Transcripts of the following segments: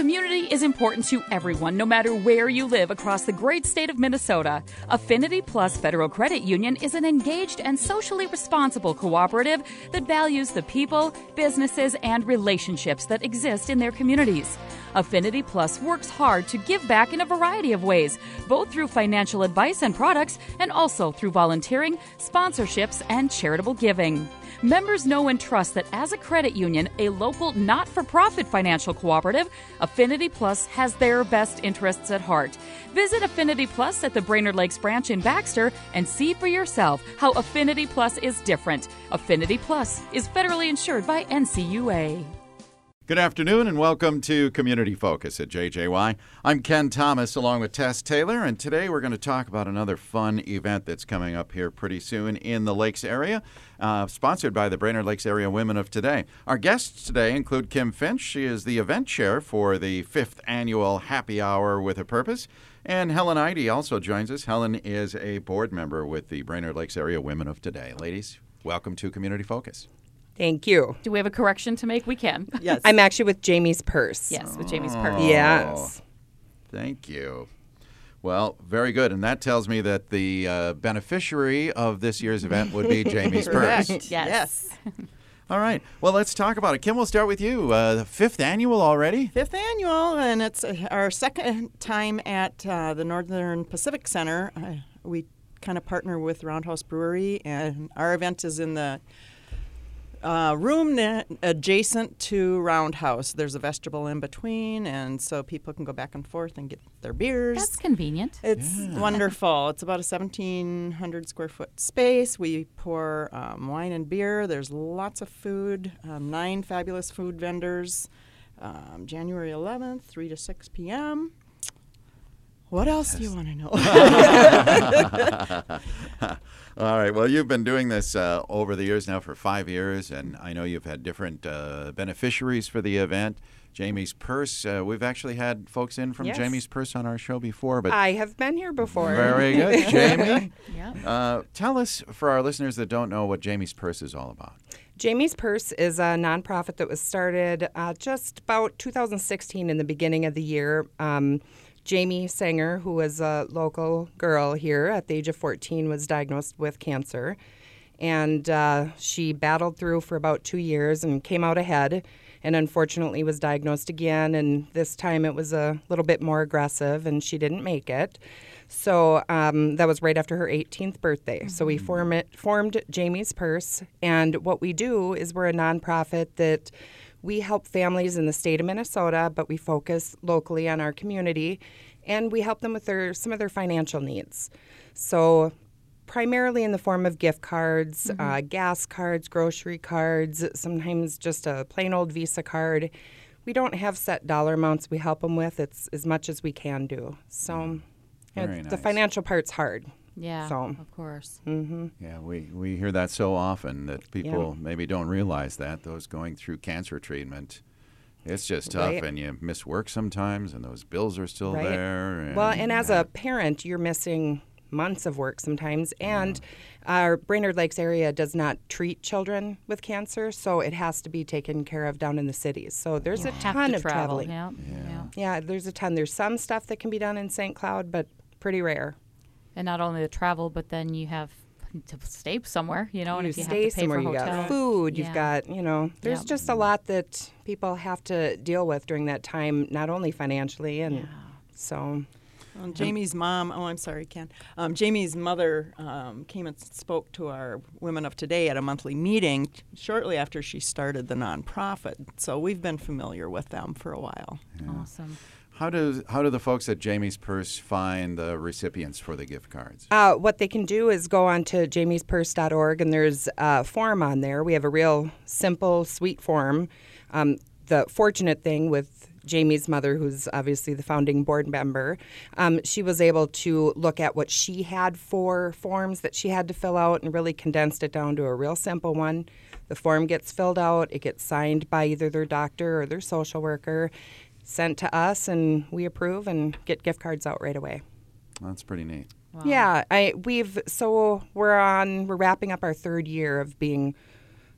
Community is important to everyone, no matter where you live across the great state of Minnesota. Affinity Plus Federal Credit Union is an engaged and socially responsible cooperative that values the people, businesses, and relationships that exist in their communities. Affinity Plus works hard to give back in a variety of ways, both through financial advice and products, and also through volunteering, sponsorships, and charitable giving. Members know and trust that as a credit union, a local not for profit financial cooperative, Affinity Plus has their best interests at heart. Visit Affinity Plus at the Brainerd Lakes branch in Baxter and see for yourself how Affinity Plus is different. Affinity Plus is federally insured by NCUA. Good afternoon and welcome to Community Focus at JJY. I'm Ken Thomas along with Tess Taylor, and today we're going to talk about another fun event that's coming up here pretty soon in the Lakes area, uh, sponsored by the Brainerd Lakes Area Women of Today. Our guests today include Kim Finch. She is the event chair for the fifth annual Happy Hour with a Purpose. And Helen Eide also joins us. Helen is a board member with the Brainerd Lakes Area Women of Today. Ladies, welcome to Community Focus. Thank you. Do we have a correction to make? We can. Yes. I'm actually with Jamie's purse. Yes, with Jamie's purse. Oh. Yes. Thank you. Well, very good. And that tells me that the uh, beneficiary of this year's event would be Jamie's purse. Yes. Yes. All right. Well, let's talk about it. Kim, we'll start with you. Uh, the fifth annual already? Fifth annual, and it's uh, our second time at uh, the Northern Pacific Center. Uh, we kind of partner with Roundhouse Brewery, and our event is in the uh, room ne- adjacent to Roundhouse. There's a vegetable in between, and so people can go back and forth and get their beers. That's convenient. It's wonderful. It's about a 1,700 square foot space. We pour um, wine and beer. There's lots of food, um, nine fabulous food vendors. Um, January 11th, 3 to 6 p.m. What else do you want to know? All right. Well, you've been doing this uh, over the years now for five years, and I know you've had different uh, beneficiaries for the event. Jamie's Purse. Uh, we've actually had folks in from Yes. Jamie's Purse on our show before, but I have been here before. very good. Jamie, Yeah. uh, tell us, for our listeners that don't know, what Jamie's Purse is all about. Jamie's Purse is a nonprofit that was started uh, just about 2016 in the beginning of the year. Um, Jamie Sanger, who was a local girl here at the age of 14, was diagnosed with cancer. And uh, she battled through for about two years and came out ahead, and unfortunately was diagnosed again. And this time it was a little bit more aggressive, and she didn't make it. So um, that was right after her 18th birthday. So we form it, formed Jamie's Purse. And what we do is we're a nonprofit that we help families in the state of Minnesota, but we focus locally on our community and we help them with their some of their financial needs. So primarily in the form of gift cards, uh, gas cards, grocery cards, sometimes just a plain old Visa card. We don't have set dollar amounts we help them with. It's as much as we can do. So yeah, Very the financial part's hard. Yeah. So- Of course. Mm-hmm. Yeah, we, we hear that so often that people maybe don't realize that those going through cancer treatment, it's just tough, Right. and you miss work sometimes, and those bills are still Right. there. And, Well, and as a parent, you're missing months of work sometimes. And our Brainerd Lakes area does not treat children with cancer, so it has to be taken care of down in the cities. So there's a ton to of travel. traveling. Yeah. yeah. Yeah, there's a ton. There's some stuff that can be done in St. Cloud, but pretty rare. And not only the travel, but then you have to stay somewhere, you know, and if you stay have to pay somewhere, for you hotel. got food, Yeah. you've got, you know, there's Yep. just a lot that people have to deal with during that time, not only financially and so Well, Jamie's mom, oh, I'm sorry, Ken. Um, Jamie's mother um, came and spoke to our Women of Today at a monthly meeting shortly after she started the nonprofit. So we've been familiar with them for a while. Awesome. How do how do the folks at Jamie's Purse find the recipients for the gift cards? Uh, what they can do is go on to jamiespurse.org and there's a form on there. We have a real simple, sweet form. Um, the fortunate thing with Jamie's mother, who's obviously the founding board member, um, she was able to look at what she had for forms that she had to fill out and really condensed it down to a real simple one. The form gets filled out, it gets signed by either their doctor or their social worker, sent to us, and we approve and get gift cards out right away. That's pretty neat. Yeah, I we've so we're on we're wrapping up our third year of being,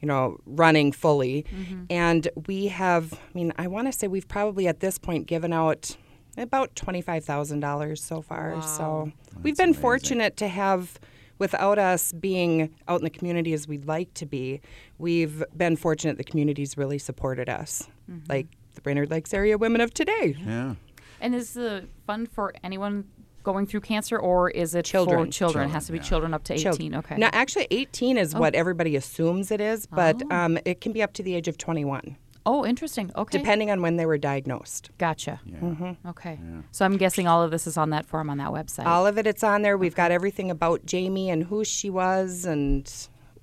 you you know, running fully. Mm-hmm. And we have, I mean, I want to say we've probably at this point given out about $25,000 so far. So we've been fortunate to have, without us being out in the community as we'd like to be, we've been fortunate the community's really supported us. Mm-hmm. Like the Brainerd Lakes area women of today. Yeah. And is the fund for anyone going through cancer, or is it Children. for children? It has to be Children, yeah. children up to Chil- 18. Okay. Now, actually, 18 is what everybody assumes it is, but um, it can be up to the age of 21, oh, interesting. Okay. depending on when they were diagnosed. Gotcha. Mm-hmm. Okay. So I'm guessing all of this is on that form on that website. All of it, it's on there. We've got everything about Jamie and who she was and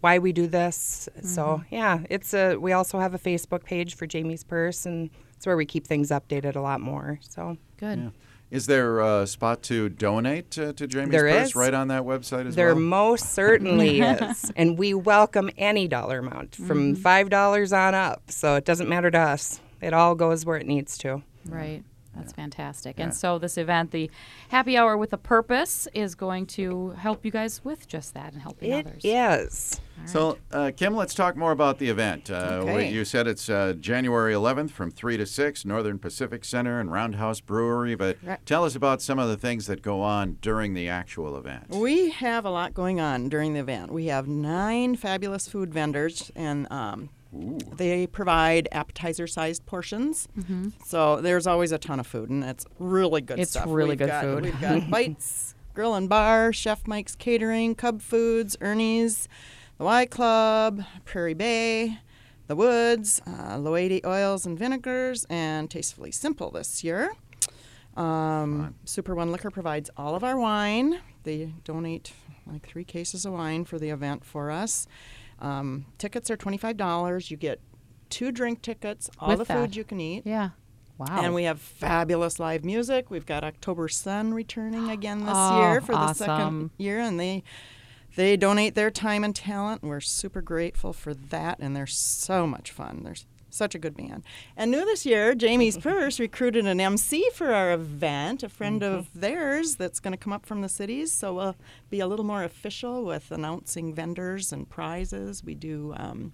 why we do this. So yeah, it's a. We also have a Facebook page for Jamie's Purse, and it's where we keep things updated a lot more. So Good. Yeah. Is there a spot to donate uh, to Jamie's There Purse is. right on that website as there well? There most certainly is, and we welcome any dollar amount from five dollars on up. So it doesn't matter to us. It all goes where it needs to. Right. That's fantastic. And so this event, the Happy Hour with a Purpose, is going to help you guys with just that and helping It others. is. So, uh, Kim, let's talk more about the event. Uh, we- Okay. You said it's uh, January 11th from 3 to 6, Northern Pacific Center and Roundhouse Brewery. But Right. tell us about some of the things that go on during the actual event. We have a lot going on during the event. We have nine fabulous food vendors, and um, they provide appetizer-sized portions. So there's always a ton of food, and it's really good It's stuff. It's really We've good got- food. We've got Bites Grill and Bar, Chef Mike's Catering, Cub Foods, Ernie's, the Y Club, Prairie Bay. The Woods, uh, Loady Oils and Vinegars, and Tastefully Simple this year. Um, Super One Liquor provides all of our wine. They donate like three cases of wine for the event for us. Um, tickets are twenty-five dollars. You get two drink tickets, all With the food you can eat, Yeah. Wow. and we have fabulous live music. We've got October Sun returning again this Oh, year for the second year, and they they donate their time and talent. We're super grateful for that, and they're so much fun. They're such a good man. And new this year, Jamie's Purse recruited an MC for our event, a friend of theirs that's going to come up from the cities. So we'll be a little more official with announcing vendors and prizes. We do. Um,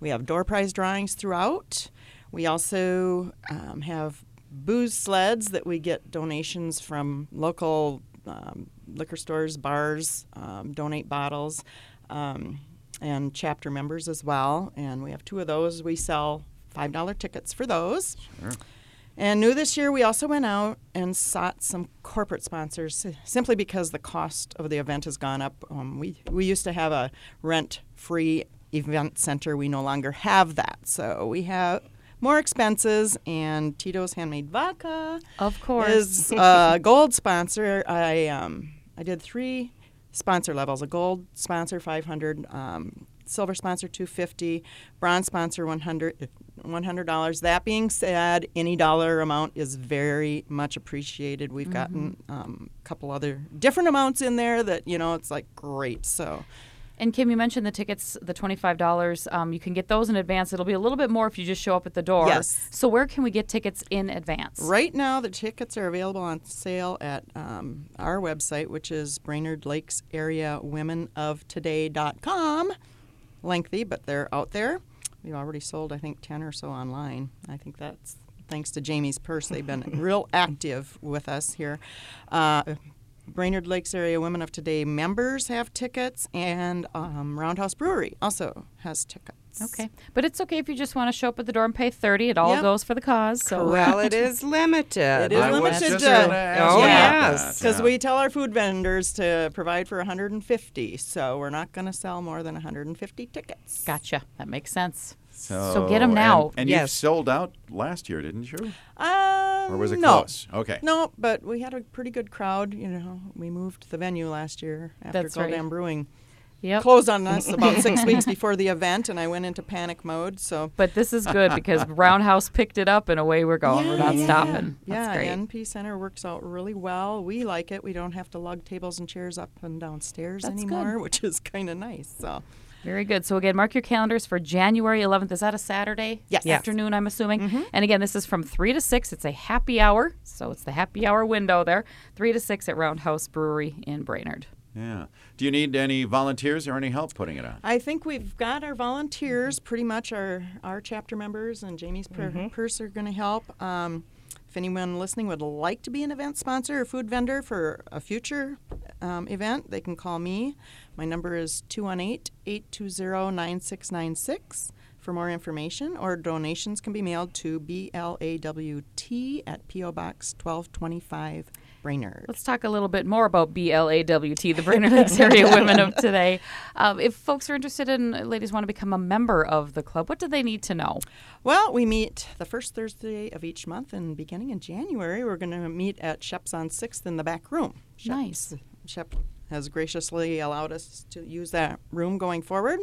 we have door prize drawings throughout. We also um, have booze sleds that we get donations from local um, liquor stores, bars, um, donate bottles, um, and chapter members as well. And we have two of those. We sell $5 tickets for those. And new this year, we also went out and sought some corporate sponsors simply because the cost of the event has gone up. Um, we, we used to have a rent free event center. We no longer have that. So we have more expenses, and Tito's Handmade Vodka Of course. is a gold sponsor. I, um, I did three sponsor levels a gold sponsor 500 um, silver sponsor 250 bronze sponsor 100 $100 that being said any dollar amount is very much appreciated. We've gotten um, a couple other different amounts in there that you know it's like great. So And Kim, you mentioned the tickets, the twenty-five dollars. Um, you can get those in advance. It'll be a little bit more if you just show up at the door. Yes. So where can we get tickets in advance? Right now, the tickets are available on sale at um, our website, which is Brainerd Lakes Area Women of Today.com. Lengthy, but they're out there. We've already sold, I think, 10 or so online. I think that's thanks to Jamie's Purse. They've been real active with us here. Uh, Brainerd Lakes Area Women of Today members have tickets, and um, Roundhouse Brewery also has tickets. Okay, but it's okay if you just want to show up at the door and pay thirty. It all Yep. goes for the cause. So Well, it is limited. It is I limited to- Oh, about yes. Because Yeah. we tell our food vendors to provide for 150, so we're not going to sell more than 150 tickets. gotcha. That makes sense. So, So them now. And, and you sold out last year, didn't you? Um, Or was it no. close? Okay. No, but we had a pretty good crowd. You know, we moved the venue last year after That's Gull right. Dam Brewing Yep. closed on us about six weeks before the event, and I went into panic mode. So But this is good because Roundhouse picked it up and away we're going. we're not yeah, stopping. That's yeah, great. NP Center works out really well. We like it. We don't have to lug tables and chairs up and downstairs That's anymore, good. which is kind of nice. So Very good. So again, mark your calendars for January 11th. Is that a Saturday Yes. Yes. afternoon? I'm assuming. And again, this is from three to six. It's a happy hour, so it's the happy hour window there. Three to six at Roundhouse Brewery in Brainerd. Yeah. Do you need any volunteers or any help putting it on? I think we've got our volunteers, pretty much our, our chapter members, and Jamie's Mm-hmm. purse are going to help. Um, if anyone listening would like to be an event sponsor or food vendor for a future um, event, they can call me. My number is 218 820 9696 for more information, or donations can be mailed to BLAWT at P.O. Box 1225, Brainerd. Let's talk a little bit more about BLAWT, the Brainerd Lakes Area Women of Today. Um, if folks are interested in, ladies want to become a member of the club, what do they need to know? Well, we meet the first Thursday of each month, and beginning in January, we're going to meet at Shep's on 6th in the back room. Shep's- Nice. Shep has graciously allowed us to use that room going forward.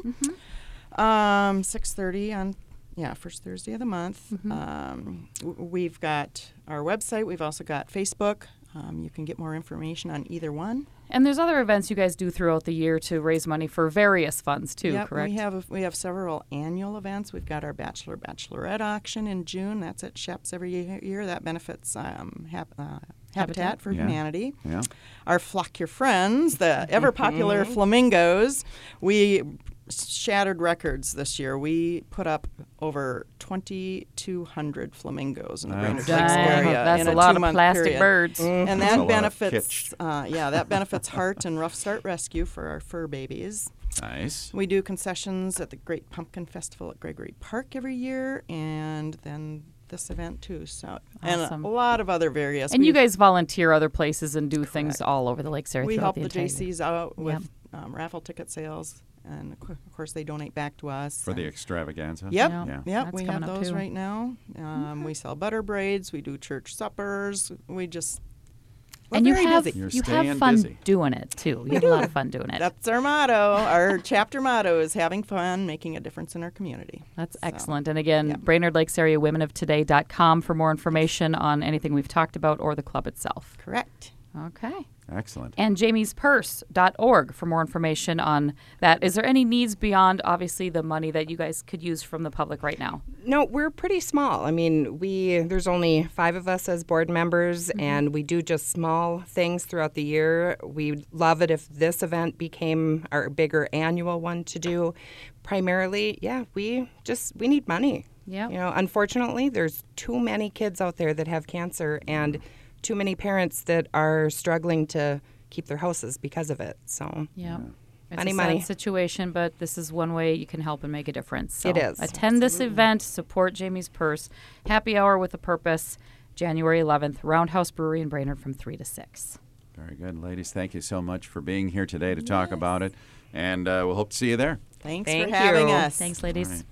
Um, 6.30 on, yeah, first Thursday of the month. Um, we've got our website. We've also got Facebook. Um, you can get more information on either one. And there's other events you guys do throughout the year to raise money for various funds too, Yep, correct? We have we have several annual events. We've got our Bachelor Bachelorette auction in June. That's at Sheps every year. That benefits um, hap- uh, Habitat, for Yeah. Humanity. Yeah. Our Flock Your Friends, the ever popular flamingos, we shattered records this year. We put up over 2,200 flamingos in the Brainerd That's- Lakes area. that's in a lot of two-month plastic period. birds. And That's a that benefits, uh, yeah, that benefits Heart and Ruff Start Rescue for our fur babies. Nice. We do concessions at the Great Pumpkin Festival at Gregory Park every year, and then this event too. So, Awesome. and a lot of other various. And you We've- guys volunteer other places and do things all over the Lakes area. we help the the entire year. JCs out with um, raffle ticket sales, and of course they donate back to us. For the and- extravaganza? Yep, Yeah. Yeah. yep. That's We coming have up, those too. right now. Um, We sell butter braids. We do church suppers. We just we're and you very have busy. You're you have fun busy. doing it too. You have a lot of fun doing it. That's our motto. Our chapter motto is having fun, making a difference in our community. That's So, excellent. And again, yeah. Brainerd Lakes Area Women of Today.com for more information on anything we've talked about or the club itself. Correct. Okay. Excellent. And jamiespurse.org for more information on that. Is there any needs beyond obviously the money that you guys could use from the public right now? No, we're pretty small. I mean, we there's only five of us as board members, mm-hmm. and we do just small things throughout the year. We'd love it if this event became our bigger annual one to do. Primarily, yeah, we just we need money. Yep. You know, unfortunately, there's too many kids out there that have cancer, and mm-hmm. Too many parents that are struggling to keep their houses because of it. So Yeah. It's Money, a money. situation, but this is one way you can help and make a difference. So It is. Attend this event, support Jamie's Purse. Happy Hour with a Purpose, January 11th, Roundhouse Brewery in Brainerd from 3 to 6. Very good. Ladies, thank you so much for being here today to talk about it. And uh, we'll hope to see you there. Thanks Thank for having you. us. Thanks, ladies.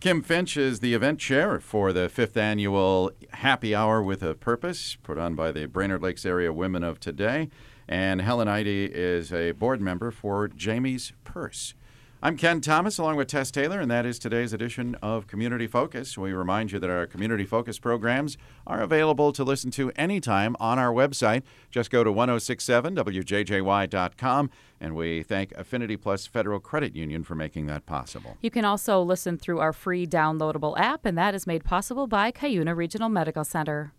Kim Finch is the event chair for the fifth annual Happy Hour with a Purpose, put on by the Brainerd Lakes Area Women of Today. And Helen Eide is a board member for Jamie's Purse. I'm Ken Thomas along with Tess Taylor, and that is today's edition of Community Focus. We remind you that our Community Focus programs are available to listen to anytime on our website. Just go to 1067wjjy.com, and we thank Affinity Plus Federal Credit Union for making that possible. You can also listen through our free downloadable app, and that is made possible by Cuyuna Regional Medical Center.